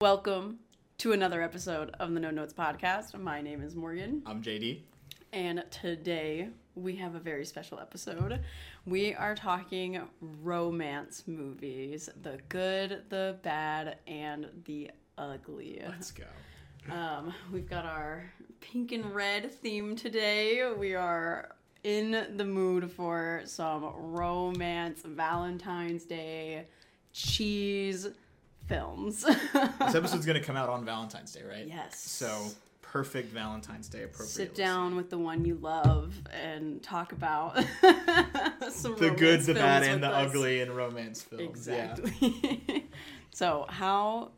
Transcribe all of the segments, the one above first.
Welcome to another episode of the No Notes Podcast. My name is Morgan, I'm JD. and today we have a very special episode. We are talking romance movies the good, the bad, and the ugly. Let's go. Um, we've got our pink and red theme today. We are in the mood for some romance, Valentine's Day, cheese films. This episode's gonna come out on Valentine's Day, right? Yes. So perfect Valentine's Day appropriate. Sit down with the one you love and talk about some The good, the bad, and the us. ugly in romance films. Exactly. so, how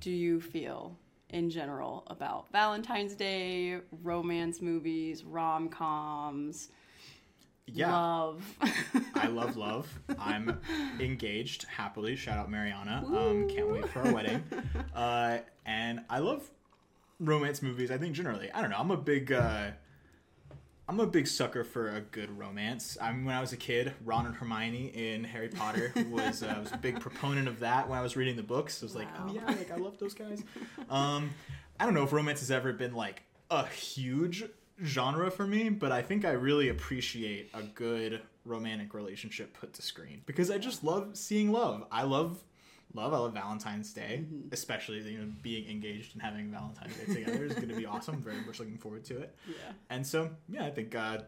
do you feel in general about Valentine's Day, romance movies, rom coms, Yeah. Love? I love love. I'm engaged happily. Shout out Mariana. Um, can't wait for our wedding. Uh, and I love romance movies. I think generally, I don't know. I'm a big, uh, I'm a big sucker for a good romance. I mean, when I was a kid, Ron and Hermione in Harry Potter was uh, I was a big proponent of that when I was reading the books. I was like, oh yeah, like I love those guys. Um, I don't know if romance has ever been like a huge genre for me, but I think I really appreciate a good romantic relationship put to screen because I just love seeing love. I love love. I love Valentine's Day, especially you know being engaged and having Valentine's Day together is going to be awesome. Very much looking forward to it. yeah. And so, yeah, I think uh,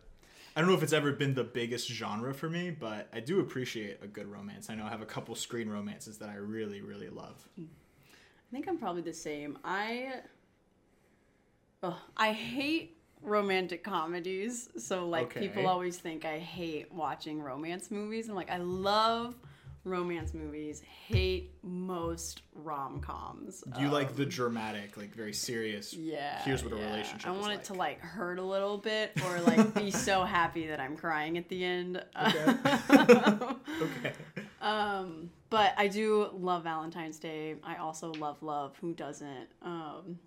I don't know if it's ever been the biggest genre for me, but I do appreciate a good romance. I know I have a couple screen romances that I really, really love. I think I'm probably the same. I Ugh, I hate romantic comedies. So like Okay. people always think I hate watching romance movies. I'm like I love romance movies, hate most rom-coms. Do you like the Um, dramatic, like very serious? yeah. Here's what a relationship. I want like. it to like hurt a little bit or like be so happy that I'm crying at the end. Okay. Um, but I do love Valentine's Day. I also love love. Who doesn't? Um,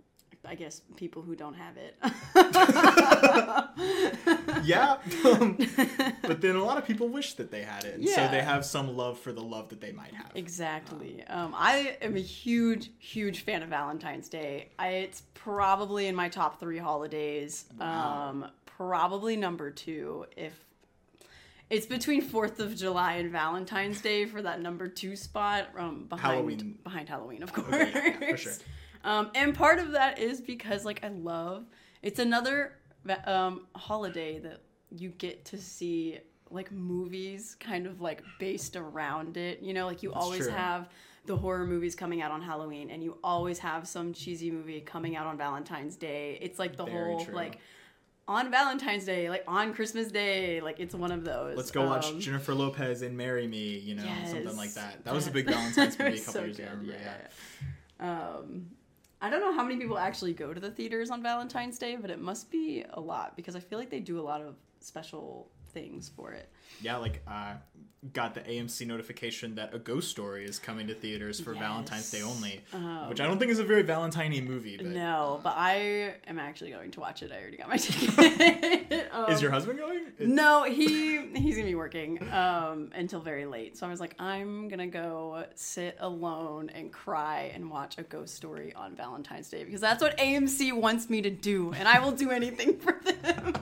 I guess people who don't have it. yeah, um, but then a lot of people wish that they had it, and so they have some love for the love that they might have. exactly. Um, I am a huge, huge fan of Valentine's Day. I, it's probably in my top three holidays. Wow. Um, probably number two if. It's between Fourth of July and Valentine's Day for that number two spot. Um, behind Halloween. behind Halloween, of course. Okay, yeah, for sure. Um, and part of that is because like I love it's another um, holiday that you get to see like movies kind of like based around it. You know, like you That's always true. have the horror movies coming out on Halloween, and you always have some cheesy movie coming out on Valentine's Day. It's like the Very whole true. like on Valentine's Day, like on Christmas Day, like it's one of those. Let's go watch Um, Jennifer Lopez and Marry Me, you know, something like Yes. that. That was a big Valentine's movie a couple so years ago. Good, remember, yeah, yeah. Um, I don't know how many people actually go to the theaters on Valentine's Day, but it must be a lot because I feel like they do a lot of special things for it. Yeah, like uh, got the AMC notification that A Ghost Story is coming to theaters for Valentine's Day only, Um, which I don't think is a very Valentine-y movie. But no, but I am actually going to watch it. I already got my ticket. Um, is your husband going? Is- No, he he's gonna be working um, until very late. So I was like, I'm gonna go sit alone and cry and watch a ghost story on Valentine's Day because that's what AMC wants me to do, and I will do anything for them.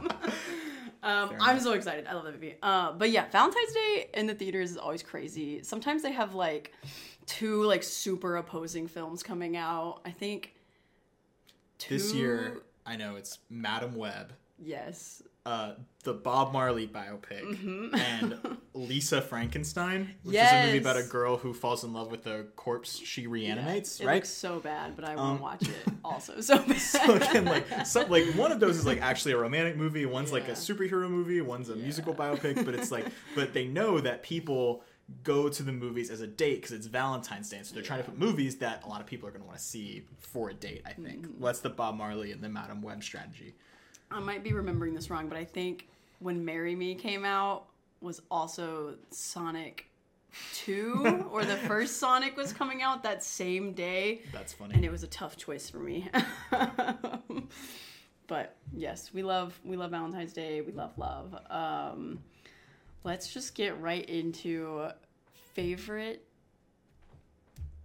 Um, I'm so excited. I love that movie. Uh, but yeah, Valentine's Day in the theaters is always crazy. Sometimes they have like two like super opposing films coming out. I think two, This year, I know it's Madame Web, yes, uh, the Bob Marley biopic, Mm-hmm. and Lisa Frankenstein, which is a movie about a girl who falls in love with a corpse she reanimates, It right? looks so bad, but I Um, watch it. Also, so bad. so again, like some like one of those is like actually a romantic movie, one's like a superhero movie, one's a Yeah. musical biopic, but it's like but they know that people go to the movies as a date because it's Valentine's Day, so they're trying to put movies that a lot of people are going to want to see for a date. I think Mm-hmm. well, that's the Bob Marley and the Madame Web strategy. I might be remembering this wrong, but I think when "Marry Me" came out was also Sonic Two, or the first Sonic was coming out that same day, That's funny. and it was a tough choice for me. but yes, we love we love Valentine's Day. We love love. Um, let's just get right into favorite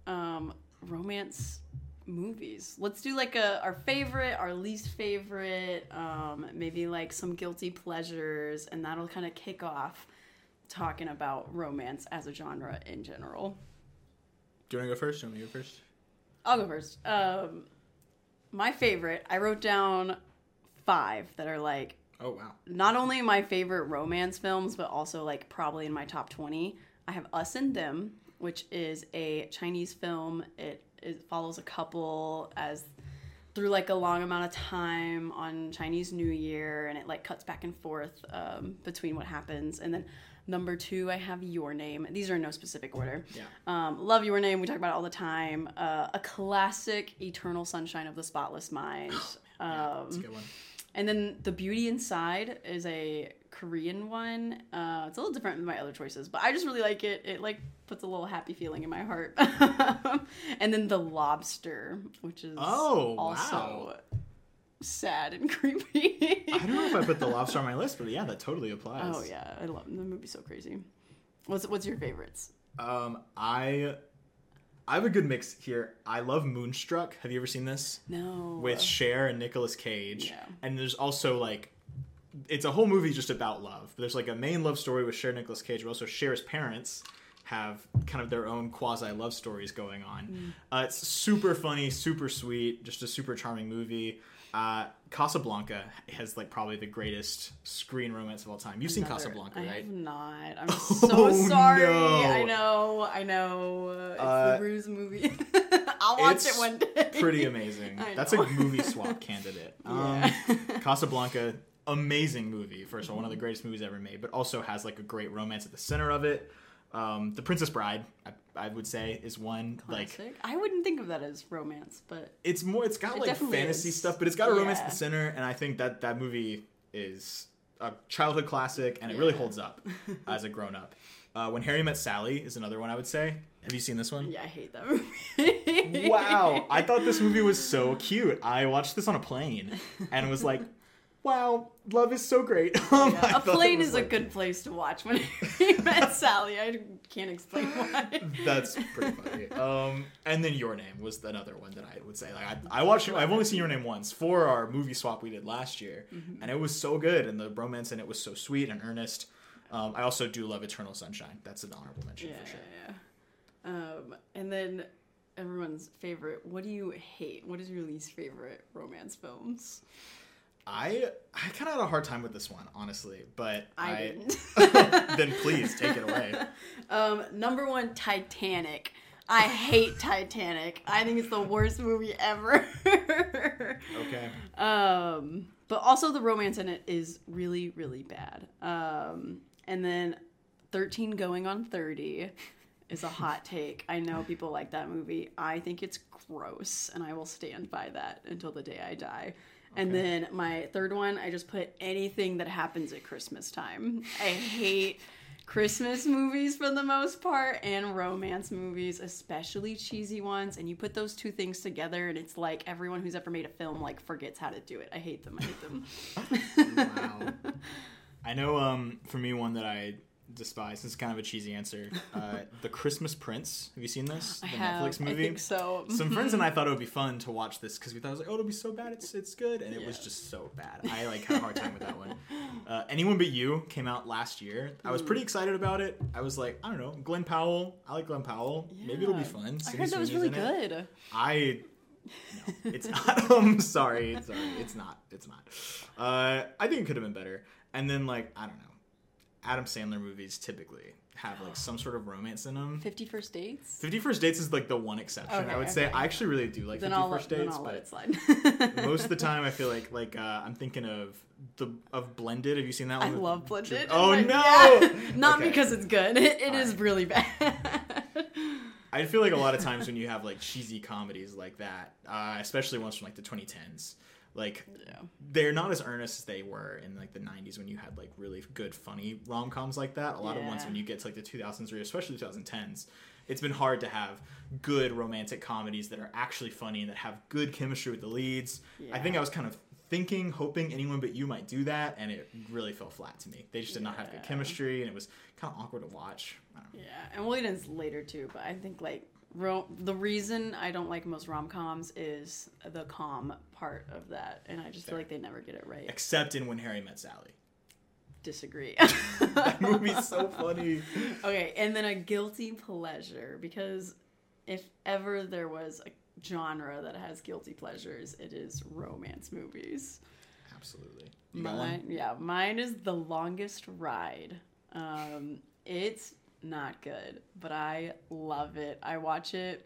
um, romance movies. Let's do like a our favorite, our least favorite, um, maybe like some guilty pleasures, and that'll kind of kick off talking about romance as a genre in general. Do you want to go first? Do you want me to go first? I'll go first. Um, my favorite, I wrote down five that are like Oh wow. not only my favorite romance films, but also like probably in my top 20. I have Us and Them, which is a Chinese film. It, it follows a couple as through like a long amount of time on Chinese New Year, and it like cuts back and forth um, between what happens. And then number two, I have Your Name. These are in no specific order. Yeah. Um, love Your Name. We talk about it all the time. Uh, a classic, Eternal Sunshine of the Spotless Mind. Yeah, that's a Um, good one. And then The Beauty Inside is a Korean one. Uh, it's a little different than my other choices, but I just really like it. It like puts a little happy feeling in my heart. and then The Lobster, which is Oh, also sad and creepy. I don't know if I put the lobster on my list, but yeah, that totally applies. oh yeah, I love the movie's so crazy. What's what's your favorites? Um, I I have a good mix here. I love Moonstruck. Have you ever seen this? No. With Cher and Nicolas Cage. Yeah. And there's also like it's a whole movie just about love. There's like a main love story with Cher and Nicolas Cage, but also Cher's parents have kind of their own quasi love stories going on. Uh, it's super funny, super sweet, just a super charming movie. Uh, Casablanca has like probably the greatest screen romance of all time. You've seen Another- Casablanca, I right? have not. I'm so Oh, sorry. no. I know. I know. It's Uh, the Ruse movie. I'll watch it one day. Pretty amazing. That's a movie swap candidate. Um, Yeah. Casablanca, amazing movie. First of all, one of the greatest movies ever made, but also has like a great romance at the center of it. Um, the Princess Bride, I, I would say, is one like I wouldn't think of that as romance, but it's more. It's got It like fantasy is. stuff, but it's got a romance at the center, and I think that that movie is a childhood classic, and it really holds up as a grown up. Uh, when Harry Met Sally is another one I would say. Have you seen this one? yeah, I hate that movie. wow i thought this movie was so cute i watched this on a plane and was like wow love is so great Um, Yeah, a plane is a good place to watch when you met Sally. I can't explain why. that's pretty funny um and then your name was another one that i would say like i, I watched i've only seen your name once for our movie swap we did last year Mm-hmm. and it was so good and the romance in it was so sweet and earnest um, I also do love Eternal Sunshine. That's an honorable mention Yeah, for sure. yeah, yeah. Um, and then everyone's favorite. What do you hate? What is your least favorite romance films? I I kind of had a hard time with this one, honestly, but I, I, didn't. then please take it away. Um, number one, Titanic. I hate Titanic. I think it's the worst movie ever. Okay. Um, but also the romance in it is really, really bad. Um, and then 13 going on 30 is a hot take. I know people like that movie. I think it's gross, and I will stand by that until the day I die. And Okay. then my third one, I just put anything that happens at Christmas time. I hate Christmas movies for the most part and romance movies, especially cheesy ones. And you put those two things together, and it's like everyone who's ever made a film like forgets how to do it. I hate them. I hate them. wow. I know um for me one that I despise. This is kind of a cheesy answer. Uh, the Christmas Prince. Have you seen this? The I have. Netflix movie. I think so. Some friends and I thought it would be fun to watch this because we thought it was like, oh, it'll be so bad, it's it's good, and it was just so bad. I like had a hard time with that one. Uh, Anyone but you came out last year. I was pretty excited about it. I was like, I don't know, Glen Powell. I like Glen Powell. Maybe it'll be fun. I heard that was really in it. good. I no, it's not. I'm sorry, sorry, it's not. It's not. Uh, I think it could have been better. And then like I don't know, Adam Sandler movies typically have like some sort of romance in them. Fifty First Dates. Fifty First Dates is like the one exception. I Okay, would say okay. I actually really do like Then Fifty I'll, First Dates, I'll but most of the time I feel like like uh, I'm thinking of the of Blended. Have you seen that one? I love Blended. Oh, but no! yeah, not Okay. because it's good. It, it is Alright. really bad. I feel like a lot of times when you have like cheesy comedies like that, uh, especially ones from like the 2010s, like yeah. they're not as earnest as they were in like the 90s when you had like really good funny rom-coms like that. A lot of ones when you get to like the 2000s or especially the 2010s it's been hard to have good romantic comedies that are actually funny and that have good chemistry with the leads. I think i was kind of thinking hoping anyone but you might do that and it really fell flat to me. They just did not have good chemistry and it was kind of awkward to watch. I don't know. Yeah, and Williams later too, but I think like Ro- the reason I don't like most rom coms is the calm part of that, and I just feel like they never get it right. Except in When Harry Met Sally. Disagree. That movie's so funny. okay, and then a guilty pleasure because if ever there was a genre that has guilty pleasures, it is romance movies. Absolutely. You got one? Mine, yeah, mine is the longest ride. Um, it's not good, but I love it. I watch it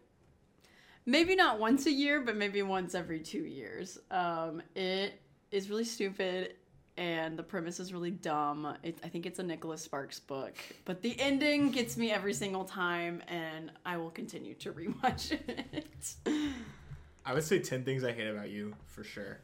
maybe not once a year, but maybe once every two years. Um, it is really stupid, and the premise is really dumb. It, I think it's a Nicholas Sparks book, but the ending gets me every single time, and I will continue to rewatch it. I would say 10 Things I Hate About You for sure.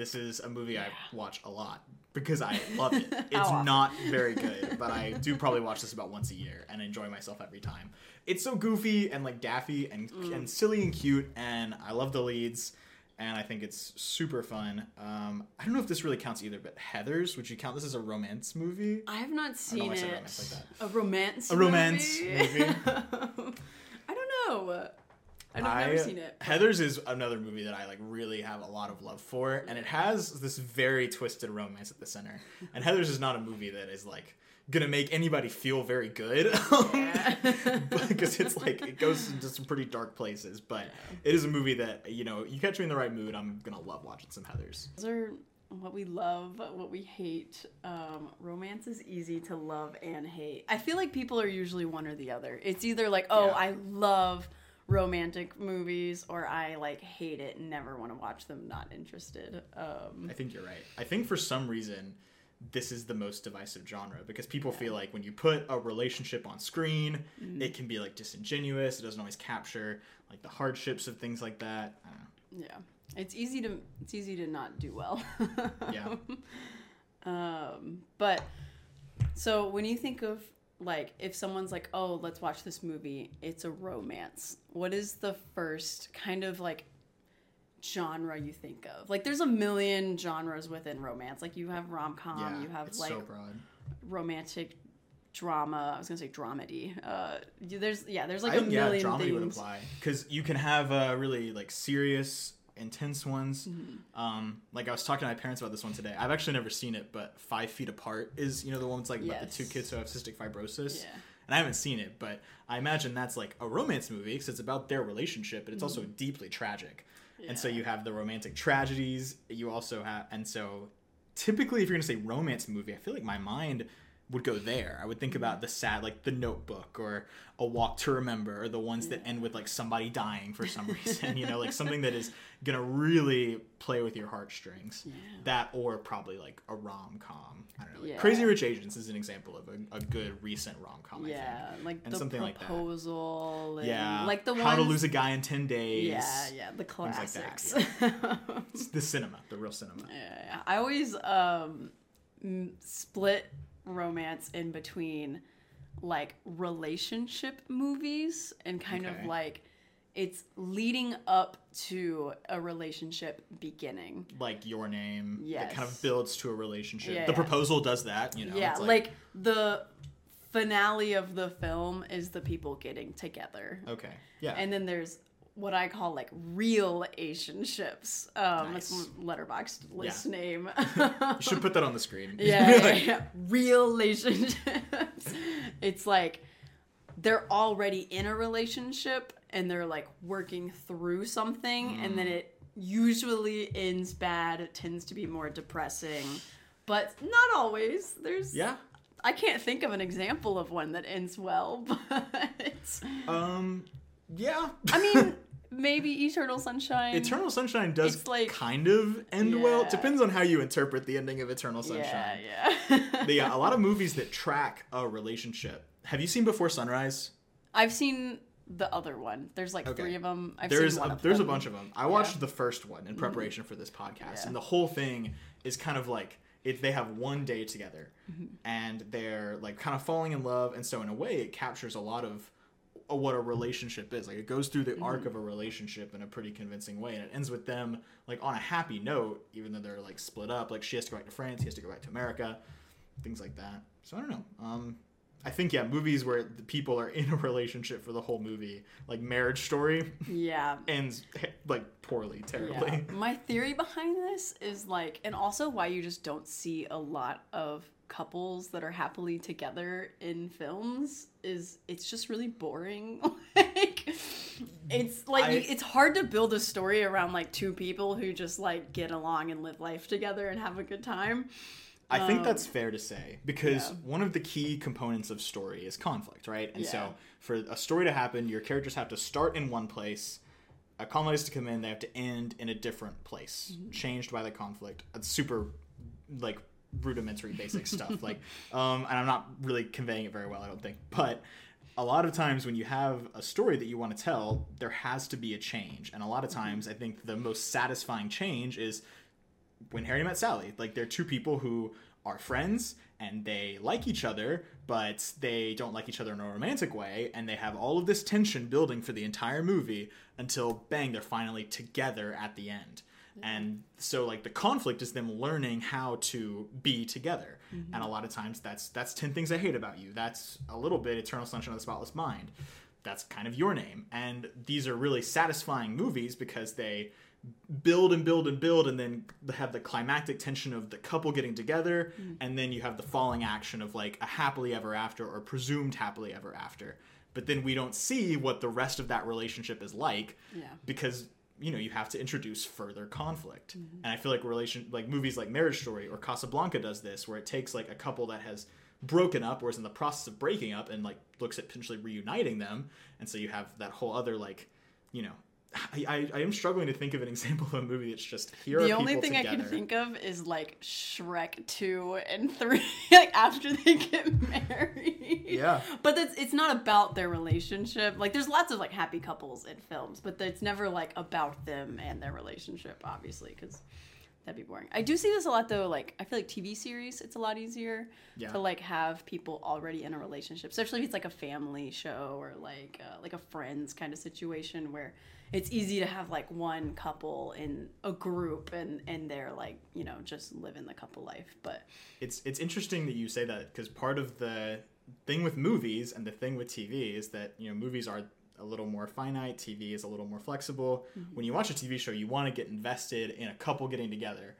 This is a movie I watch a lot because I love it. It's not very good, but I do probably watch this about once a year and enjoy myself every time. It's so goofy and like daffy and, Mm. and silly and cute, and I love the leads, and I think it's super fun. Um, I don't know if this really counts either, but Heather's, would you count this as a romance movie? I have not seen it. romance like A romance. A romance movie? movie. I don't know. I've I- never seen it. Heather's is another movie that I like really have a lot of love for, and it has this very twisted romance at the center. And Heather's is not a movie that is like gonna make anybody feel very good, because it's like it goes into some pretty dark places. But it is a movie that you know you catch me in the right mood, I'm gonna love watching some Heather's. Those are what we love, what we hate. Um, romance is easy to love and hate. I feel like people are usually one or the other. It's either like, oh, Yeah. I love romantic movies, or I like hate it and never want to watch them. Not interested. Um, I think you're right. I think for some reason this is the most divisive genre because people feel like when you put a relationship on screen, Mm-hmm. it can be like disingenuous. It doesn't always capture like the hardships of things like that. I don't know. yeah, it's easy to it's easy to not do well. Yeah. Um, but so when you think of like if someone's like, "Oh, let's watch this movie," it's a romance. What is the first kind of like genre you think of? Like there's a million genres within romance. Like you have rom-com, yeah, you have like so romantic drama. I was to say dramedy. Uh there's yeah, there's like a think yeah, million dramedy would apply because you can have a really like serious, intense ones. Mm-hmm. Um, like I was talking to my parents about this one today. I've actually never seen it, but Five Feet Apart is you know the one that's like about the two kids who have cystic fibrosis. Yeah. And I haven't seen it, but I imagine that's like a romance movie because it's about their relationship, but it's also deeply tragic. And so Mm-hmm. You have the romantic tragedies. You also have, and so typically, if you're gonna say romance movie, I feel like my mind would go there. I would think about the sad, like The Notebook or A Walk to Remember, or the ones that end with like somebody dying for some reason. you know, like something that is gonna really play with your heartstrings. That or probably like a rom com. I don't know. Like Yeah. Crazy Rich Asians is an example of a, a good recent rom com. Yeah, like And the something like that. proposal. and, Yeah, like the How to Lose a Guy in Ten Days. Yeah, yeah, the like that, classics. The cinema, the real cinema. Yeah, I always um, split romance in between like relationship movies and kind Okay. of like it's leading up to a relationship beginning. Like your name, that kind of builds to a relationship. Yeah, the yeah. proposal does that, you know. yeah, it's like, the finale of the film is the people getting together. okay, yeah, And then there's what I call like real Asian ships. Um, Nice. my Letterboxd list name. you should put that on the screen. yeah, yeah, yeah. real relationships. it's like they're already in a relationship and they're like working through something, and Mm. then it usually ends bad. It tends to be more depressing, but not always. There's yeah. I can't think of an example of one that ends well, but Um. Yeah. I mean, maybe Eternal Sunshine. Eternal Sunshine does It's like- kind of end well. Yeah. Depends on how you interpret the ending of Eternal Sunshine. yeah. Yeah, a lot of movies that track a relationship. Have you seen Before Sunrise? I've seen the other one. There's like Okay. three of them. I've there's seen one a, of there's them. a bunch of them. I watched the first one in preparation for this podcast, Mm-hmm. Yeah. and the whole thing is kind of like if they have one day together, Mm-hmm. and they're like kind of falling in love, and so in a way, it captures a lot of uh, what a relationship is. Like it goes through the Mm-hmm. arc of a relationship in a pretty convincing way, and it ends with them like on a happy note, even though they're like split up. Like she has to go back to France, he has to go back to America, things like that. So I don't know. Um, I think yeah, movies where the people are in a relationship for the whole movie, like Marriage Story, Yeah. ends like poorly, terribly. Yeah. My theory behind this is like, and also why you just don't see a lot of couples that are happily together in films is it's just really boring. like, it's like I- it's hard to build a story around like two people who just like get along and live life together and have a good time. I think Um, that's fair to say because yeah. one of the key components of story is conflict, right? And Yeah. so for a story to happen, your characters have to start in one place. A conflict is to come in, they have to end in a different place, Mm-hmm. changed by the conflict. It's super like rudimentary basic stuff. Like um and I'm not really conveying it very well, I don't think. But a lot of times when you have a story that you want to tell, there has to be a change. And a lot of Mm-hmm. times I think the most satisfying change is when Harry met Sally. Like they're two people who are friends and they like each other, but they don't like each other in a romantic way, and they have all of this tension building for the entire movie until bang, they're finally together at the end. And so like the conflict is them learning how to be together. Mm-hmm. And a lot of times that's that's 10 things I hate about you. That's a little bit Eternal Sunshine of the Spotless Mind. That's kind of your name. And these are really satisfying movies because they build and build and build and then have the climactic tension of the couple getting together mm. and then you have the falling action of like a happily ever after or presumed happily ever after. But then we don't see what the rest of that relationship is like Yeah. because you know you have to introduce further conflict. Mm-hmm. And i feel like relation like movies like marriage story or casablanca does this where it takes like a couple that has broken up or is in the process of breaking up and like looks at potentially reuniting them. And so you have that whole other like you know I, I, I am struggling to think of an example of a movie that's just here the are only thing I together. can think of is like Shrek 2 and 3, like after they get married. Yeah. But it's, it's not about their relationship. Like, there's lots of like happy couples in films, but it's never like about them and their relationship, obviously, because that'd be boring. I do see this a lot though. Like, I feel like TV series, it's a lot easier Yeah. to like have people already in a relationship, especially if it's like a family show or like uh, like a friends kind of situation where it's easy to have like one couple in a group and and they're like you know just living the couple life. But it's it's interesting that you say that because part of the thing with movies and the thing with TV is that you know movies are a little more finite, TV is a little more flexible. Mm-hmm. When you watch a TV show, you want to get invested in a couple getting together.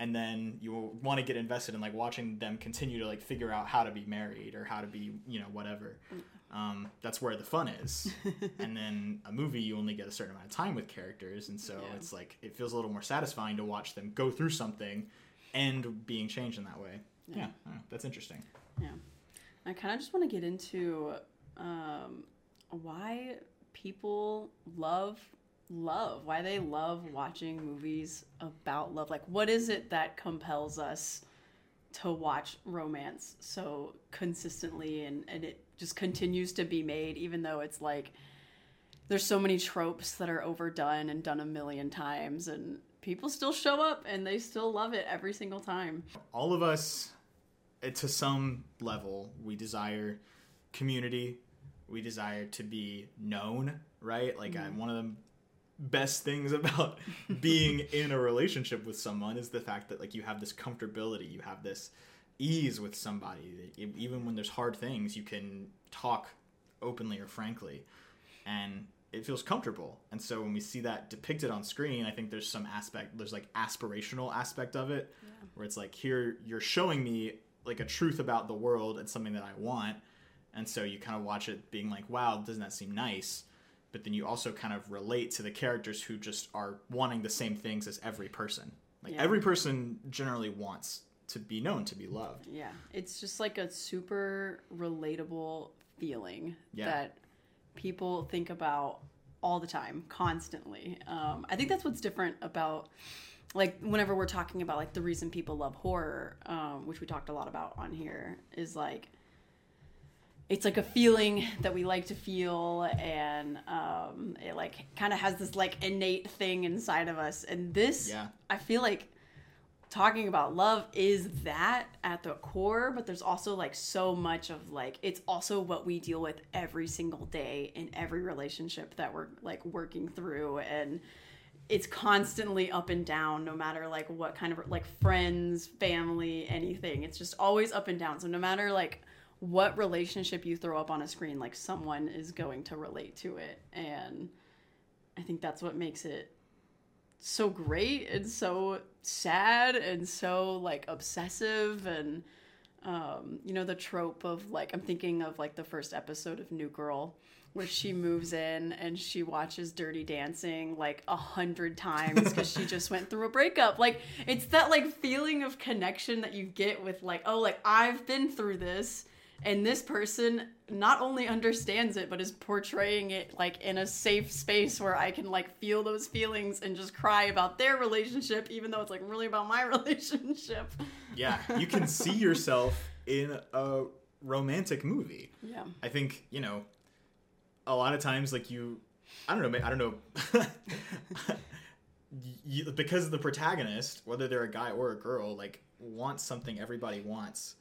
And then you want to get invested in like watching them continue to like figure out how to be married or how to be, you know, whatever. Mm-hmm. Um, that's where the fun is. and then a movie, you only get a certain amount of time with characters, and so Yeah. it's like it feels a little more satisfying to watch them go through something and being changed in that way. Yeah, know, that's interesting. Yeah. I kind of just want to get into um, why people love love, why they love watching movies about love. Like, what is it that compels us to watch romance so consistently and, and it just continues to be made, even though it's like there's so many tropes that are overdone and done a million times, and people still show up and they still love it every single time. All of us, eh, to some level, we desire community. We desire to be known, right? Like I, one of the best things about being in a relationship with someone is the fact that like you have this comfortability, you have this ease with somebody. Even when there's hard things, you can talk openly or frankly, and it feels comfortable. And so when we see that depicted on screen, I think there's some aspect, there's like aspirational aspect of it, where it's like here you're showing me like a truth about the world and something that I want, and so you kind of watch it being like, wow, doesn't that seem nice? But then you also kind of relate to the characters who just are wanting the same things as every person. Like Yeah. every person generally wants to be known, to be loved. Yeah, it's just like a super relatable feeling Yeah. that people think about all the time, constantly. Um, I think that's what's different about, like, whenever we're talking about like the reason people love horror, um, which we talked a lot about on here, is like it's like a feeling that we like to feel and um, it like kind of has this like innate thing inside of us and this Yeah. i feel like talking about love is that at the core but there's also like so much of like it's also what we deal with every single day in every relationship that we're like working through and it's constantly up and down no matter like what kind of like friends family anything it's just always up and down so no matter like what relationship you throw up on a screen, like someone is going to relate to it. And I think that's what makes it so great and so sad and so like obsessive and um, you know the trope of like I'm thinking of like the first episode of New Girl where she moves in and she watches Dirty Dancing like a hundred times because she just went through a breakup. Like it's that like feeling of connection that you get with like oh like I've been through this and this person not only understands it but is portraying it like in a safe space where i can like feel those feelings and just cry about their relationship even though it's like really about my relationship. Yeah you can see yourself in a romantic movie. Yeah. I think you know a lot of times like you i don't know i don't know. You, because the protagonist whether they're a guy or a girl like wants something everybody wants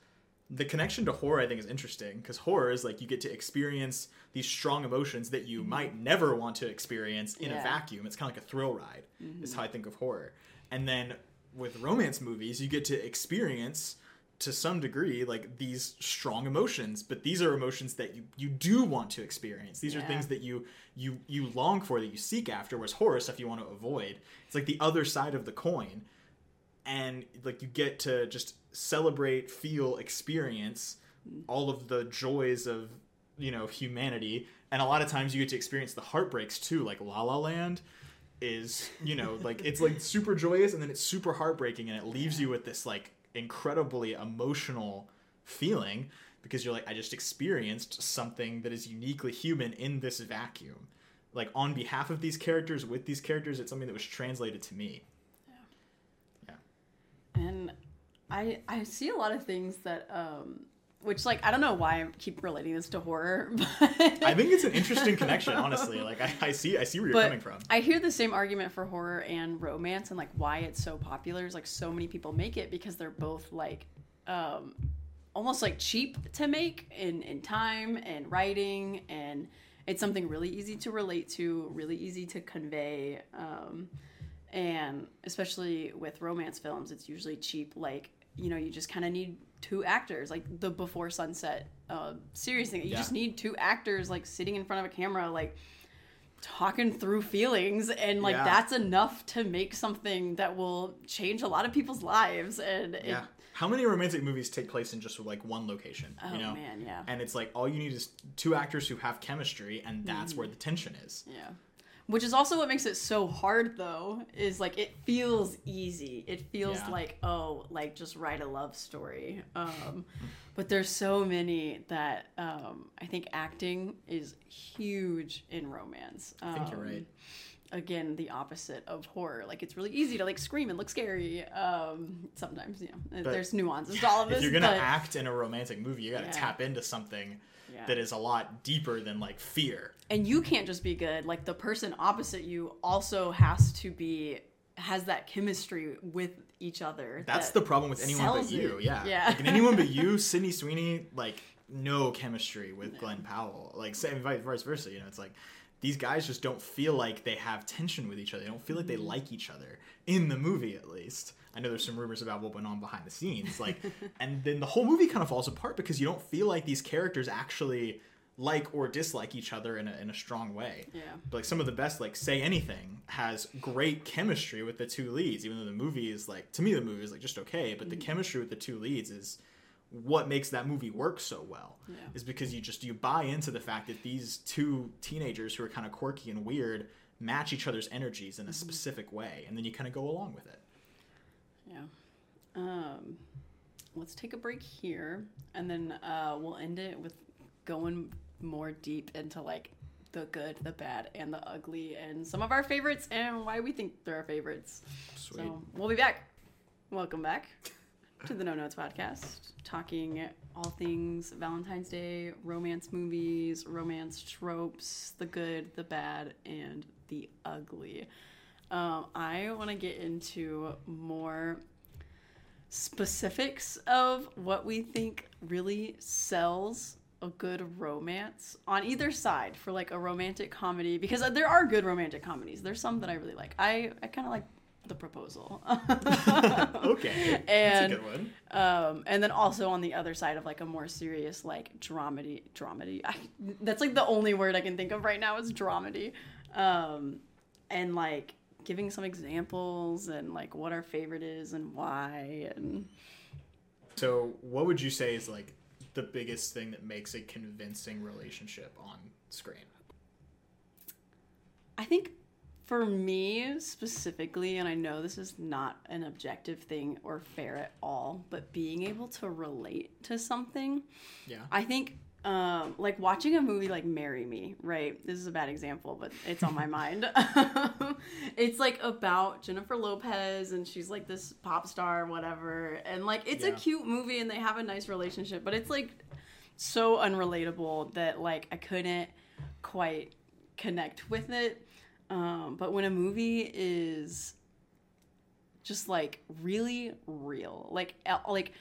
the connection to horror I think is interesting because horror is like you get to experience these strong emotions that you might never want to experience in Yeah. a vacuum. It's kind of like a thrill ride. Mm-hmm. Is how I think of horror. And then with romance movies, you get to experience to some degree like these strong emotions, but these are emotions that you you do want to experience. These are things that you you you long for that you seek after. Whereas horror stuff you want to avoid. It's like the other side of the coin and like you get to just celebrate feel experience all of the joys of you know humanity. And a lot of times you get to experience the heartbreaks too like la la land is you know like it's like super joyous and then it's super heartbreaking and it leaves you with this like incredibly emotional feeling because you're like i just experienced something that is uniquely human in this vacuum. Like on behalf of these characters with these characters it's something that was translated to me and i i see a lot of things that um which like i don't know why i keep relating this to horror but I think it's an interesting connection, honestly. Like I, I see, I see where you're but coming from. I hear the same argument for horror and romance and like why it's so popular is like so many people make it because they're both like um almost like cheap to make in in time and writing and it's something really easy to relate to, really easy to convey. Um and especially with romance films, it's usually cheap like you know, you just kind of need two actors, like the Before Sunset uh, series thing. You Yeah. just need two actors like sitting in front of a camera, like talking through feelings and like Yeah. that's enough to make something that will change a lot of people's lives and it, Yeah. How many romantic movies take place in just like one location? oh you know, man yeah and it's like all you need is two actors who have chemistry, and that's Mm-hmm. where the tension is. yeah which is also what makes it so hard though is like it feels easy it feels Yeah. like oh like just write a love story um but there's so many that um i think acting is huge in romance I think you're Um, right. again the opposite of horror like it's really easy to like scream and look scary um sometimes you know But- there's nuances to all of this If you're gonna but, act in a romantic movie, you got to Yeah. tap into something Yeah. that is a lot deeper than like fear. and you can't just be good like the person opposite you also has to be has that chemistry with each other That's that the problem with anyone but you. it. Yeah. Yeah. Like anyone but you, Sydney Sweeney, like no chemistry with Glen Powell. Like same vice versa. You know, it's like these guys just don't feel like they have tension with each other. They don't feel like Mm-hmm. they like each other in the movie, at least. I know there's some rumors about what went on behind the scenes, like, and then the whole movie kind of falls apart because you don't feel like these characters actually like or dislike each other in a, in a strong way. Yeah. But like some of the best, like Say Anything, has great chemistry with the two leads. Even though the movie is like, to me, the movie is like just okay, but the mm. chemistry with the two leads is what makes that movie work so well. Yeah. Is because you just you buy into the fact that these two teenagers who are kind of quirky and weird match each other's energies in a mm-hmm. specific way, and then you kind of go along with it. Um let's take a break here and then uh we'll end it with going more deep into like the good the bad and the ugly and some of our favorites and why we think they're our favorites Sweet. So we'll be back. Welcome back to the No Notes podcast, talking all things Valentine's Day, romance movies, romance tropes, the good, the bad, and the ugly. Um, I want to get into more specifics of what we think really sells a good romance on either side for like a romantic comedy because there are good romantic comedies there's some that i really like i i kind of like The Proposal. okay, And- that's a good one. Um, and then also on the other side of like a more serious like dramedy, dramedy. I, that's like the only word I can think of right now is dramedy. Um, and like giving some examples and like what our favorite is and why and So, what would you say is like the biggest thing that makes a convincing relationship on screen? I think for me specifically, and I know this is not an objective thing or fair at all, but being able to relate to something, Yeah. I think um, like watching a movie like Marry Me, right? This is a bad example, but it's on my mind. it's like about Jennifer Lopez and she's like this pop star, whatever. And like it's a cute movie and they have a nice relationship, but it's like so unrelatable that like I couldn't quite connect with it. Um, but when a movie is just like really real, like like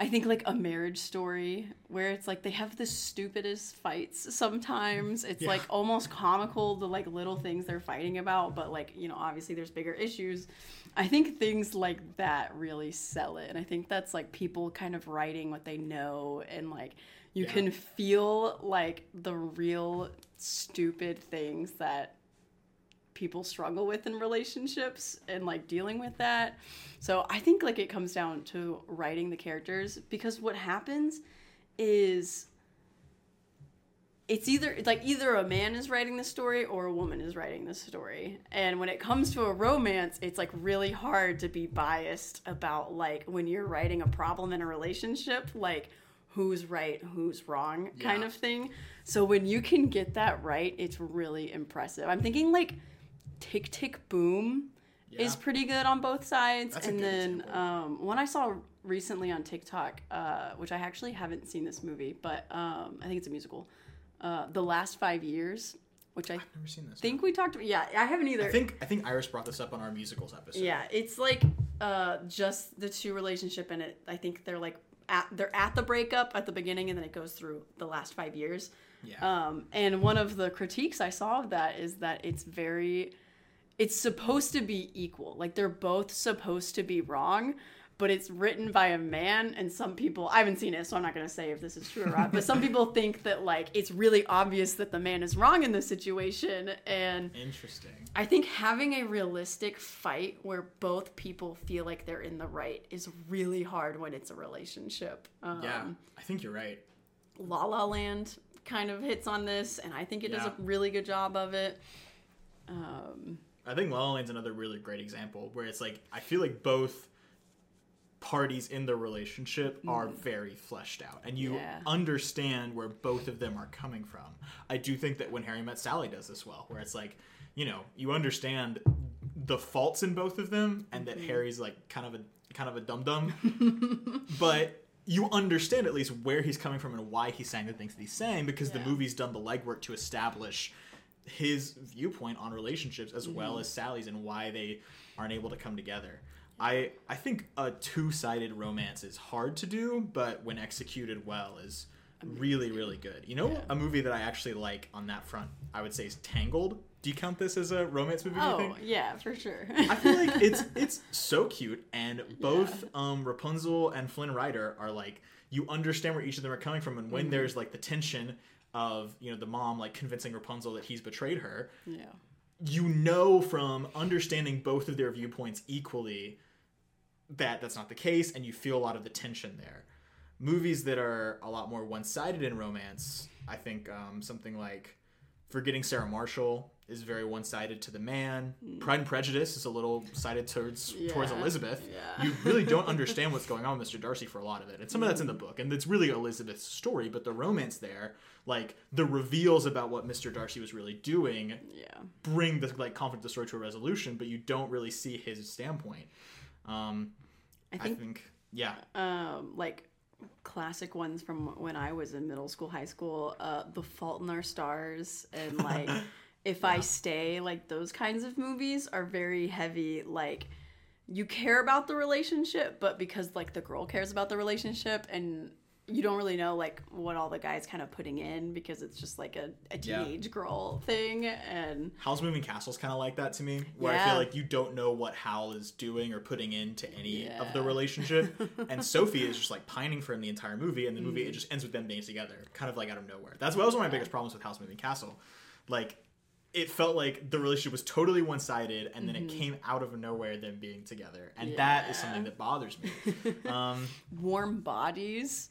I think like a marriage story where it's like they have the stupidest fights sometimes. It's Yeah. like almost comical the like little things they're fighting about, but like, you know, obviously there's bigger issues. I think things like that really sell it. And I think that's like people kind of writing what they know and like you Yeah. can feel like the real stupid things that people struggle with in relationships and like dealing with that. So I think like it comes down to writing the characters because what happens is it's either like either a man is writing the story or a woman is writing the story. And when it comes to a romance, it's like really hard to be biased about like when you're writing a problem in a relationship, like who's right, who's wrong kind Yeah. of thing. So when you can get that right, it's really impressive. I'm thinking like Tick Tick Boom is pretty good on both sides. That's and then um, one I saw recently on TikTok, uh, which I actually haven't seen this movie, but um, I think it's a musical. Uh, the last five years, which I I've never seen this. think we talked about. Yeah, I haven't either. I think I think Iris brought this up on our musicals episode. Yeah, it's like uh, just the two relationship in it. I think they're like at they're at the breakup at the beginning, and then it goes through the last five years. Yeah. Um, and one of the critiques I saw of that is that it's very, it's supposed to be equal. Like they're both supposed to be wrong, but it's written by a man. And some people, I haven't seen it, so I'm not going to say if this is true or not, but some people think that like it's really obvious that the man is wrong in this situation. And Interesting. I think having a realistic fight where both people feel like they're in the right is really hard when it's a relationship. Um, Yeah, I think you're right. La La Land kind of hits on this, and I think it does a really good job of it. Um, I think La La Land's another really great example where it's like I feel like both parties in the relationship are very fleshed out and you Mm. Yeah. understand where both of them are coming from. I do think that when Harry met Sally does this well, where it's like, you know, you understand the faults in both of them and Mm-hmm. that Harry's like kind of a kind of a dum dum. but you understand at least where he's coming from and why he's saying the things that he's saying because the movie's done the legwork to establish his viewpoint on relationships as well Mm-hmm. as Sally's and why they aren't able to come together. I I think a two-sided romance is hard to do, but when executed well is really really good. You know, Yeah. a movie that I actually like on that front, I would say is Tangled. Do you count this as a romance movie? oh think? yeah, for sure. I feel like it's it's so cute, and both um, Rapunzel and Flynn Rider are like you understand where each of them are coming from, and when Mm-hmm. there's like the tension of you know the mom like convincing Rapunzel that he's betrayed her, yeah, you know from understanding both of their viewpoints equally that that's not the case, and you feel a lot of the tension there. Movies that are a lot more one-sided in romance, I think um, something like Forgetting Sarah Marshall is very one-sided to the man. Pride and Prejudice is a little sided towards towards Hmm. Elizabeth. yeah. You really don't understand what's going on with Mr. Darcy for a lot of it. And some of that's in the book, and it's really Elizabeth's story, but the romance there, like the reveals about what Mr. Darcy was really doing, yeah, bring the like conflict of the story to a resolution, but you don't really see his standpoint. Um, I I think think, yeah, um, like classic ones from when I was in middle school, high school, uh, The Fault in Our Stars, and like If I Stay, like those kinds of movies are very heavy. Like you care about the relationship, but because like the girl cares about the relationship and you don't really know like what all the guys kind of putting in because it's just like a, a Yeah. teenage girl thing and Howl's Moving Castle's kind of like that to me, where I feel like you don't know what Howl is doing or putting into any of the relationship, and Sophie is just like pining for him the entire movie, and the movie Mm. it just ends with them being together, kind of like out of nowhere. That's what was one of my biggest problems with Howl's Moving Castle, like. It felt like the relationship was totally one sided, and then it came out of nowhere them being together, and that is Mm-hmm. Something that bothers me. um, warm bodies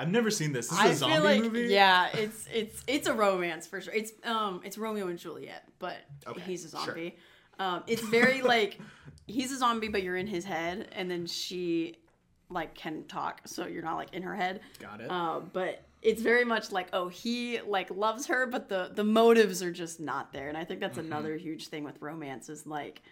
I've never seen this. This is a zombie feel like movie. yeah, it's it's it's a romance for sure. It's um it's Romeo and Juliet, but Okay, he's a sure. zombie. Um, it's very like he's a zombie, but you're in his head, and then she like can talk, so you're not like in her head. Got it. Uh, but it's very much like oh he like loves her, but the the motives are just not there, and I think that's Mm-hmm. another huge thing with romance is like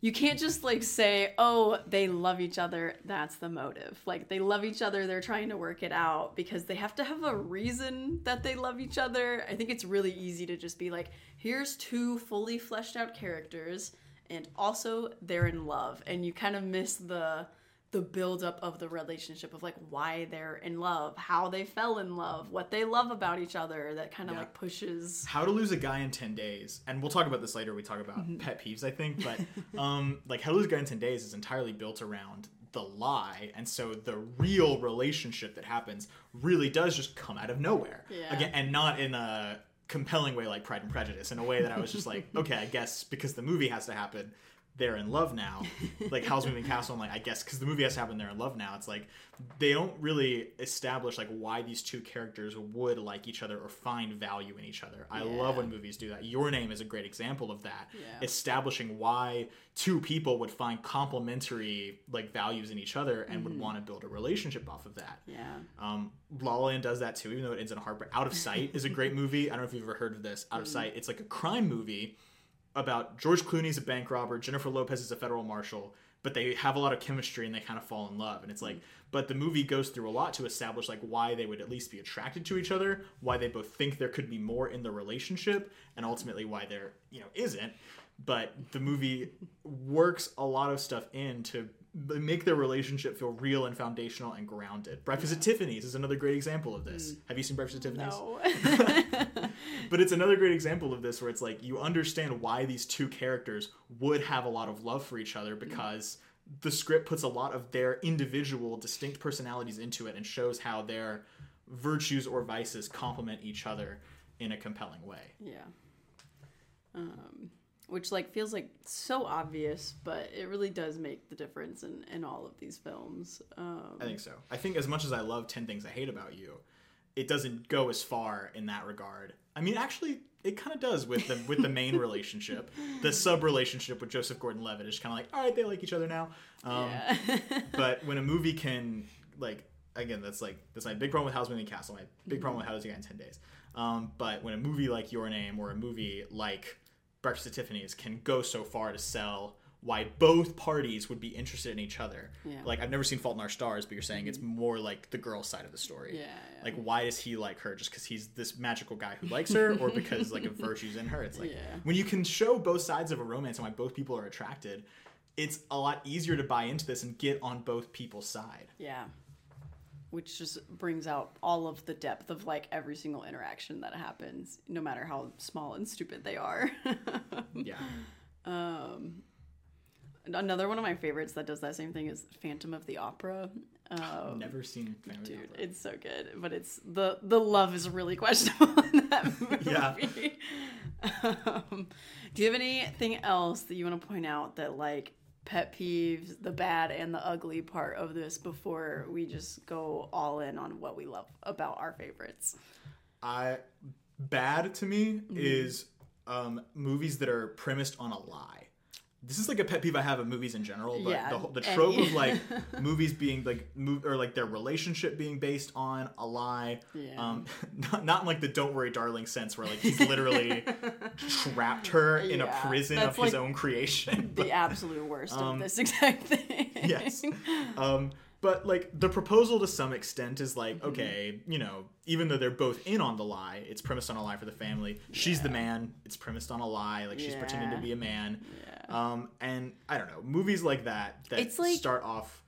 you can't just like say, oh, they love each other. That's the motive. Like they love each other. They're trying to work it out because they have to have a reason that they love each other. I think it's really easy to just be like, here's two fully fleshed out characters, and also they're in love, and you kind of miss the the buildup of the relationship of like why they're in love, how they fell in love, what they love about each other. That kind of Yeah. like pushes. How to Lose a Guy in 10 Days. And we'll talk about this later. We talk about Mm-hmm. pet peeves, I think. But um, like How to Lose a Guy in 10 Days is entirely built around the lie. And so the real relationship that happens really does just come out of nowhere. Yeah. Again, and not in a compelling way like Pride and Prejudice, in a way that I was just like, okay, I guess because the movie has to happen, they're in love now. Like Howl's Moving Castle, I'm like, I guess because the movie has to happen, they're in love now. It's like they don't really establish like why these two characters would like each other or find value in each other. I love when movies do that. Your Name is a great example of that. Yeah. Establishing why two people would find complementary like values in each other and Mm-hmm. would want to build a relationship off of that. Yeah. Um, La La Land does that too, even though it ends in a heartbreak. Out of Sight is a great movie. I don't know if you've ever heard of this. Out of Sight, it's like a crime movie about George Clooney's a bank robber, Jennifer Lopez is a federal marshal, but they have a lot of chemistry and they kind of fall in love. And it's like, but the movie goes through a lot to establish like why they would at least be attracted to each other, why they both think there could be more in the relationship, and ultimately why there, you know, isn't. But the movie works a lot of stuff in to make their relationship feel real and foundational and grounded. Breakfast at Tiffany's is another great example of this. Mm. Have you seen Breakfast at Tiffany's? No. But it's another great example of this where it's like you understand why these two characters would have a lot of love for each other because the script puts a lot of their individual distinct personalities into it and shows how their virtues or vices complement each other in a compelling way. Yeah. Um, which like feels like so obvious, but it really does make the difference in, in all of these films. Um, I think so. I think as much as I love 10 Things I Hate About You, it doesn't go as far in that regard. I mean, actually, it kind of does with the with the main relationship, the sub relationship with Joseph Gordon-Levitt is kind of like, all right, they like each other now. Um, yeah. but when a movie can like again that's like that's my big problem with Howl's Moving Castle my big problem with How Does a Guy in 10 Days um, but when a movie like Your Name or a movie like Breakfast at Tiffany's can go so far to sell why both parties would be interested in each other Yeah. like I've never seen Fault in Our Stars but you're saying it's more like the girl side of the story Yeah, yeah. like why does he like her just because he's this magical guy who likes her or because like a virtue's in her it's like when you can show both sides of a romance and why both people are attracted it's a lot easier to buy into this and get on both people's side yeah. Which just brings out all of the depth of like every single interaction that happens, no matter how small and stupid they are. yeah um, another one of my favorites that does that same thing is Phantom of the Opera. Um, I've never seen Phantom Dude, Opera. it's so good, but it's the the love is really questionable in that movie. Yeah. Um, do you have anything else that you want to point out that like pet peeves, the bad and the ugly part of this before we just go all in on what we love about our favorites? I bad to me Mm-hmm. is um, movies that are premised on a lie. This is like a pet peeve I have of movies in general, but Yeah, the, whole- the trope of like movies being like move or like their relationship being based on a lie. Yeah. Um, not, not in like the "Don't Worry, Darling" sense where like he's literally trapped her in a prison of his own creation. The absolute worst Um, of this exact thing. yes. Um, but like the proposal to some extent is like, Mm-hmm. okay, you know, even though they're both in on the lie, it's premised on a lie for the family. She's the man. It's premised on a lie. Like she's pretending to be a man. Um, and I don't know, movies like that that It's like- start off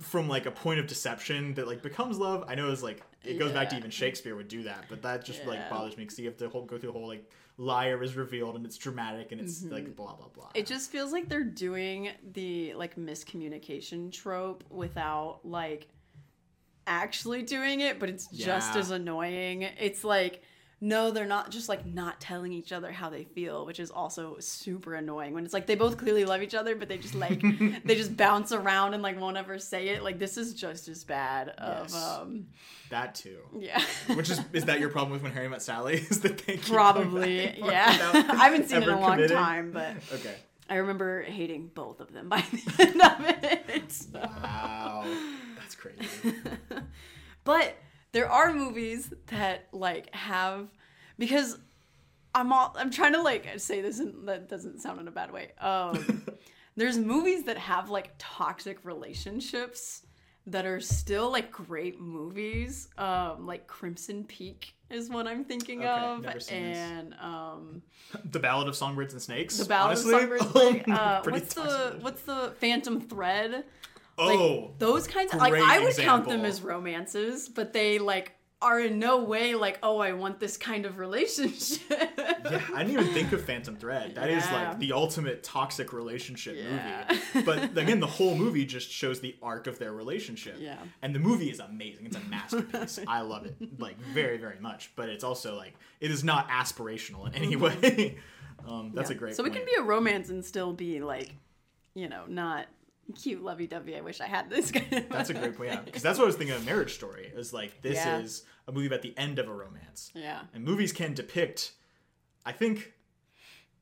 from like a point of deception that like becomes love. I know it's like it goes back to Yeah. even Shakespeare would do that, but that just like Yeah. bothers me because you have to whole, go through the whole like liar is revealed and it's dramatic and it's like blah blah blah. Mm-hmm. It just feels like they're doing the like miscommunication trope without like actually doing it, but it's just as annoying. It's like no, they're not just like not telling each other how they feel, which is also super annoying. When it's like they both clearly love each other, but they just like they just bounce around and like won't ever say it. Like this is just as bad. Of Yes. um, that too. yeah. Which is is that your problem with when Harry met Sally? Is that they Probably, yeah. I haven't seen it in a long committing? time, but Okay. I remember hating both of them by the end of it. so. Wow. That's crazy. But there are movies that like have because I'm all I'm trying to like say this and that doesn't sound in a bad way. Um there's movies that have like toxic relationships that are still like great movies. Um like Crimson Peak is what I'm thinking Okay, of. and um The Ballad of Songbirds and Snakes. the Ballad honestly, of Songbirds like, uh, what's the what's the Phantom Thread? Like, Oh, those kinds of like I would count them as romances, but they like are in no way like, oh, I want this kind of relationship. yeah, I didn't even think of Phantom Thread. That is Yeah. like the ultimate toxic relationship Yeah. movie. But again, the whole movie just shows the arc of their relationship. Yeah. And the movie is amazing. It's a masterpiece. I love it like very, very much. But it's also like it is not aspirational in any way. um, that's a great. So it can be a romance and still be like, you know, not cute lovey dovey. I wish I had this kind of. That's a great point. Yeah, because that's what I was thinking of Marriage Story. Is like this Yeah. is a movie about the end of a romance. Yeah. And movies can depict. I think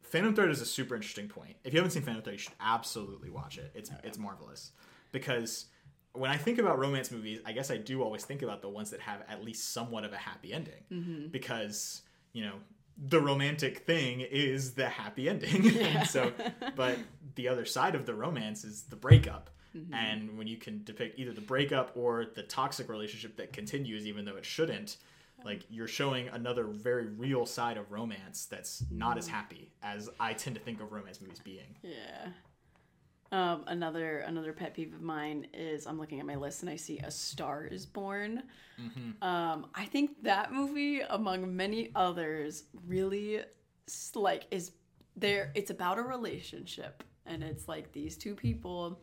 Phantom Thread is a super interesting point. If you haven't seen Phantom Thread, you should absolutely watch it. It's it's marvelous because when I think about romance movies, I guess I do always think about the ones that have at least somewhat of a happy ending mm-hmm. because you know the romantic thing is the happy ending. And so but the other side of the romance is the breakup. Mm-hmm. And when you can depict either the breakup or the toxic relationship that continues even though it shouldn't like you're showing another very real side of romance that's not as mm-hmm. happy as i tend to think of romance movies being. Yeah. Um, another another pet peeve of mine is I'm looking at my list and I see A Star Is Born. Um, I think that movie, among many others, really like is there. It's about a relationship, and it's like these two people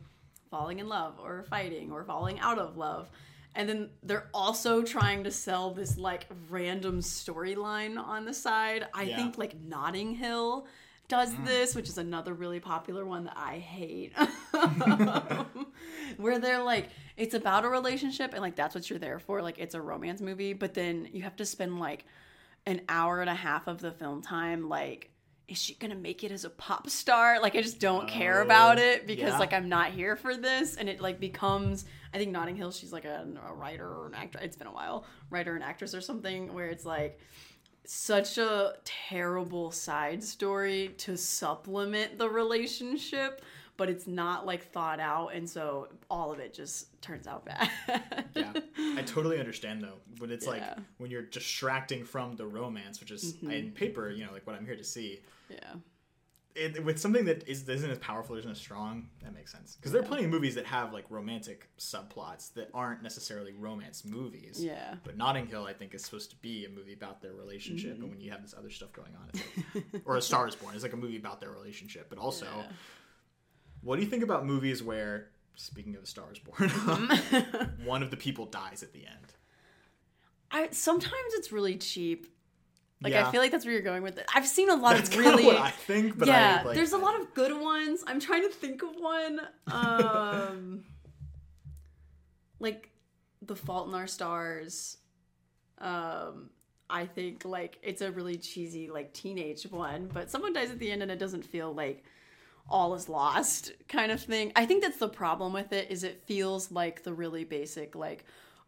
falling in love or fighting or falling out of love. And then they're also trying to sell this like random storyline on the side. I Yeah. think like Notting Hill does hmm. this, which is another really popular one that I hate. Where they're like, it's about a relationship and like that's what you're there for. Like it's a romance movie, but then you have to spend like an hour and a half of the film time like is she gonna make it as a pop star like i just don't care oh, about Oh, it because yeah. like i'm not here for this and it like becomes i think notting hill she's like a, a writer or an actor it's been a while writer and actress or something where it's like such a terrible side story to supplement the relationship but it's not like thought out and so all of it just turns out bad yeah i totally understand though when it's like Yeah. Mm-hmm. when you're distracting from the romance which is in paper you know like what i'm here to see yeah it, with something that is, isn't as powerful, isn't as strong, that makes sense. Because there are plenty of movies that have like romantic subplots that aren't necessarily romance movies. Yeah. But Notting Hill, I think, is supposed to be a movie about their relationship, Mm-hmm. and when you have this other stuff going on, it's like, or A Star Is Born, it's like a movie about their relationship. But also, Yeah. what do you think about movies where, speaking of A Star Is Born, one of the people dies at the end? I sometimes it's really cheap. Like Yeah. I feel like that's where you're going with it. I've seen a lot That's of kind really of I think, but yeah. I, like, there's a lot of good ones. I'm trying to think of one. Um, like The Fault in Our Stars. Um, I think like it's a really cheesy like teenage one, but someone dies at the end and it doesn't feel like all is lost kind of thing. I think that's the problem with it is it feels like the really basic like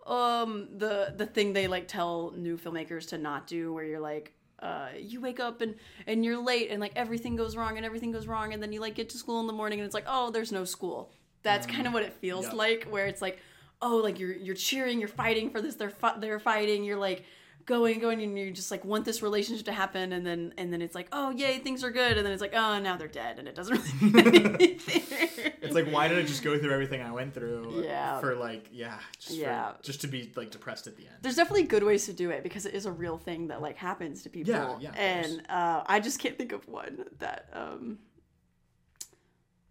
um the the thing they like tell new filmmakers to not do where you're like uh, you wake up and and you're late and like everything goes wrong and everything goes wrong and then you like get to school in the morning and it's like oh there's no school that's kind of what it feels Yep. like where it's like oh like you're you're cheering you're fighting for this they're fi- they're fighting you're like going going and you just like want this relationship to happen and then and then it's like oh yay things are good and then it's like oh now they're dead and it doesn't really mean anything It's like why did I just go through everything I went through? Yeah. For like, yeah, just Yeah. for, just to be like depressed at the end. There's definitely good ways to do it because it is a real thing that like happens to people. Yeah, yeah, and uh, I just can't think of one that um,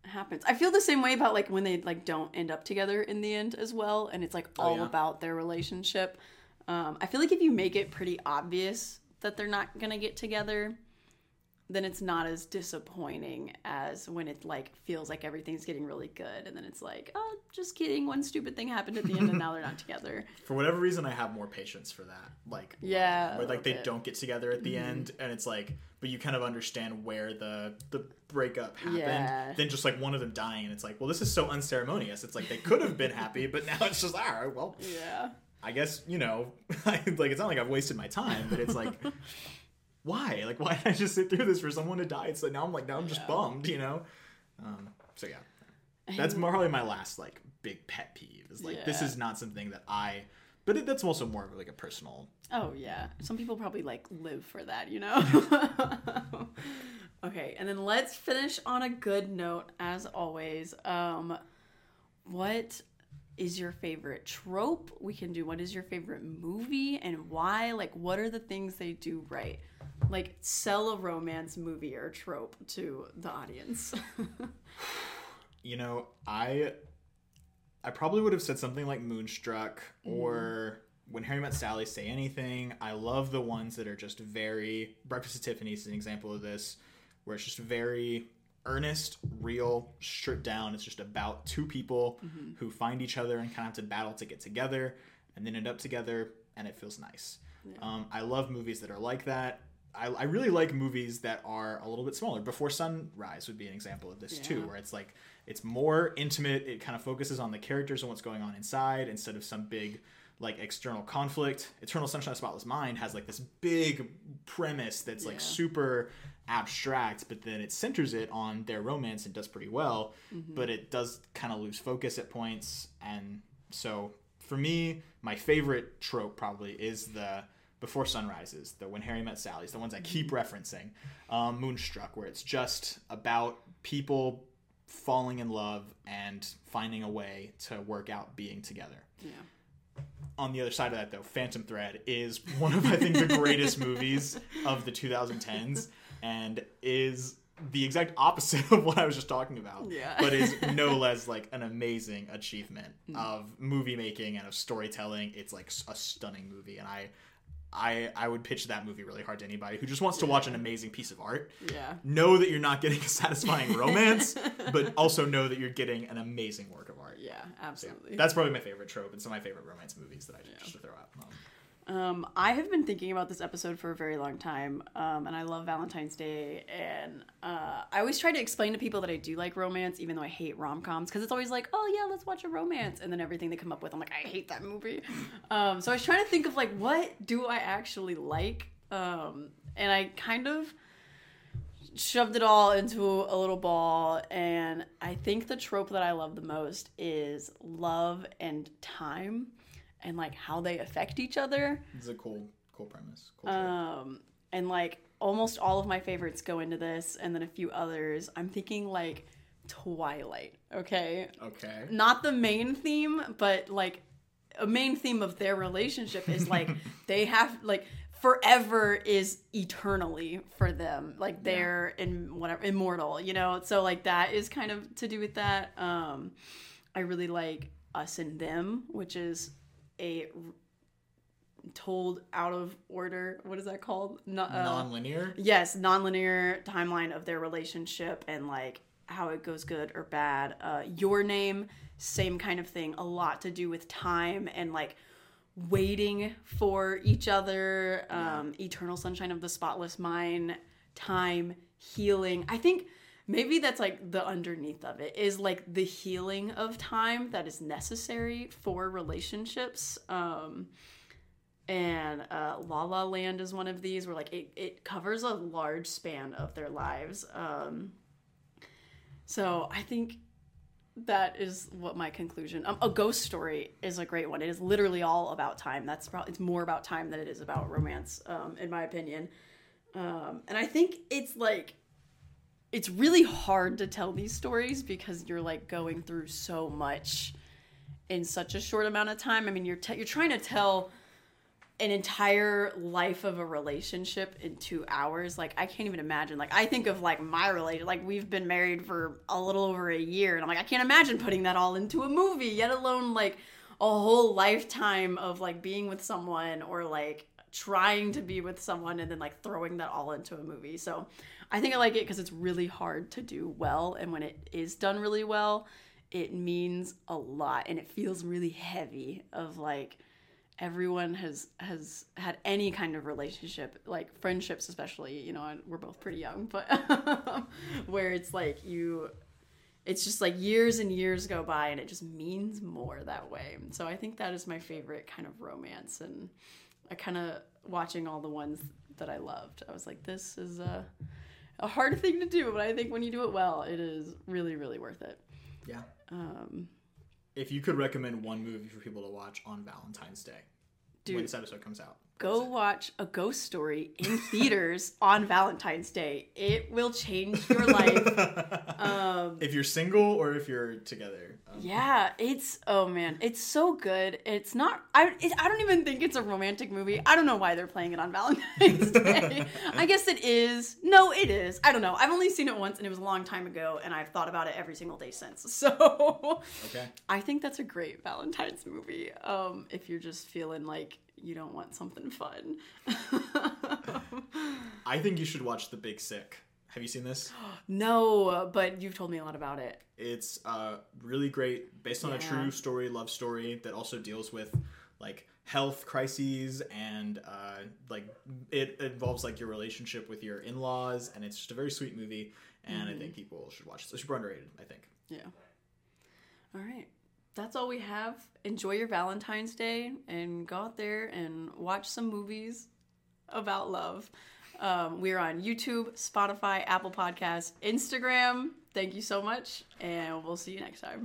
happens. I feel the same way about like when they like don't end up together in the end as well, and it's like Oh, all yeah. about their relationship. Um, I feel like if you make it pretty obvious that they're not gonna get together, then it's not as disappointing as when it like feels like everything's getting really good, and then it's like, oh, just kidding, one stupid thing happened at the end, and now they're not together. For whatever reason, I have more patience for that. Like, Yeah, where like they bit. don't get together at the end, and it's like, but you kind of understand where the the breakup happened. Yeah. Then just like one of them dying, and it's like, well, this is so unceremonious. It's like they could have been happy, but now it's just all right. Well, Yeah. I guess you know, like it's not like I've wasted my time, but it's like, why? Like, why did I just sit through this for someone to die? It's like now I'm like now I'm just Yeah. bummed, you know. Um, so yeah, that's probably my last like big pet peeve. Is like this is not something that I, but it, that's also more of like a personal. Oh yeah. Some people probably like live for that, you know. okay, and then let's finish on a good note as always. Um what is your favorite trope? We can do what is your favorite movie and why? Like what are the things they do right? Like sell a romance movie or trope to the audience. You know, I, I probably would have said something like Moonstruck mm-hmm. or When Harry Met Sally. Say anything. I love the ones that are just very. Breakfast at Tiffany's is an example of this, where it's just very earnest, real, stripped down. It's just about two people who find each other and kind of have to battle to get together, and then end up together, and it feels nice. Um, I love movies that are like that. I, I really like movies that are a little bit smaller. Before Sunrise would be an example of this too, where it's like it's more intimate. It kind of focuses on the characters and what's going on inside instead of some big like external conflict. Eternal Sunshine of the Spotless Mind has like this big premise that's like Yeah. super abstract, but then it centers it on their romance and does pretty well. But it does kind of lose focus at points, and so for me, my favorite trope probably is the before sunrises, the when Harry met Sally's, the ones I keep referencing. Um, Moonstruck, where it's just about people falling in love and finding a way to work out being together. yeah. On the other side of that, though, Phantom Thread is one of I think the greatest movies of the 2010s, and is the exact opposite of what I was just talking about. Yeah. But is no less like an amazing achievement of movie making and of storytelling. It's like a stunning movie, and I, I, I would pitch that movie really hard to anybody who just wants to watch an amazing piece of art. Yeah. Know that you're not getting a satisfying romance, but also know that you're getting an amazing work of art. Yeah, absolutely. That's probably my favorite trope and some of my favorite romance movies that I just, just to throw out. Um, Um, I have been thinking about this episode for a very long time, um, and I love Valentine's Day. And uh, I always try to explain to people that I do like romance, even though I hate rom coms, because it's always like, oh yeah, let's watch a romance, and then everything they come up with, I'm like, I hate that movie. Um, so I was trying to think of like, what do I actually like? Um, and I kind of shoved it all into a little ball, and I think the trope that I love the most is love and time. And like how they affect each other. It's a cool, cool premise. Cool. Um, and like almost all of my favorites go into this, and then a few others. I'm thinking like Twilight, okay? okay. Not the main theme, but like a main theme of their relationship is like they have like forever is eternally for them like they're in whatever immortal you know so like that is kind of to do with that um i really like us and them which is a r- told out of order what is that called? No, uh, Non-linear. yes non-linear timeline of their relationship and like how it goes good or bad. Uh your name same kind of thing. A lot to do with time and like waiting for each other um eternal sunshine of the spotless mind time healing. I think maybe that's like the underneath of it is like the healing of time that is necessary for relationships um and uh, La La Land is one of these where like it, it covers a large span of their lives. Um, so I think that is what my conclusion. Um, a ghost story is a great one. It is literally all about time. That's probably it's more about time than it is about romance, um, in my opinion. Um, and I think it's like it's really hard to tell these stories because you're like going through so much in such a short amount of time. I mean, you're te- you're trying to tell an entire life of a relationship in two hours. Like I can't even imagine. Like I think of like my relation. Like we've been married for a little over a year, and I'm like I can't imagine putting that all into a movie. Yet alone like a whole lifetime of like being with someone or like trying to be with someone and then like throwing that all into a movie. So I think I like it because it's really hard to do well, and when it is done really well, it means a lot, and it feels really heavy. Of like everyone has has had any kind of relationship, like friendships, especially. You know, we're both pretty young, but where it's like you. It's just like years and years go by, and it just means more that way. So I think that is my favorite kind of romance, and I kind of watching all the ones that I loved. I was like, this is a a hard thing to do, but I think when you do it well, it is really, really worth it. Yeah. Um, If you could recommend one movie for people to watch on Valentine's Day, when dude, this episode comes out, go watch a ghost story in theaters on Valentine's Day. It will change your life. Um, if you're single or if you're together. Um, yeah, it's oh man, it's so good. It's not. I it, I don't even think it's a romantic movie. I don't know why they're playing it on Valentine's Day. I guess it is. No, it is. I don't know. I've only seen it once, and it was a long time ago, and I've thought about it every single day since. So Okay. I think that's a great Valentine's movie. Um, if you're just feeling like you don't want something fun. I think you should watch The Big Sick. Have you seen this? no, but you've told me a lot about it. It's uh, really great, based on a true story, love story that also deals with like health crises and uh, like it involves like your relationship with your in-laws, and it's just a very sweet movie. And I think people should watch it. It's super underrated, I think. Yeah. All right. That's all we have. Enjoy your Valentine's Day and go out there and watch some movies about love. Um, we're on YouTube, Spotify, Apple Podcasts, Instagram. Thank you so much, and we'll see you next time.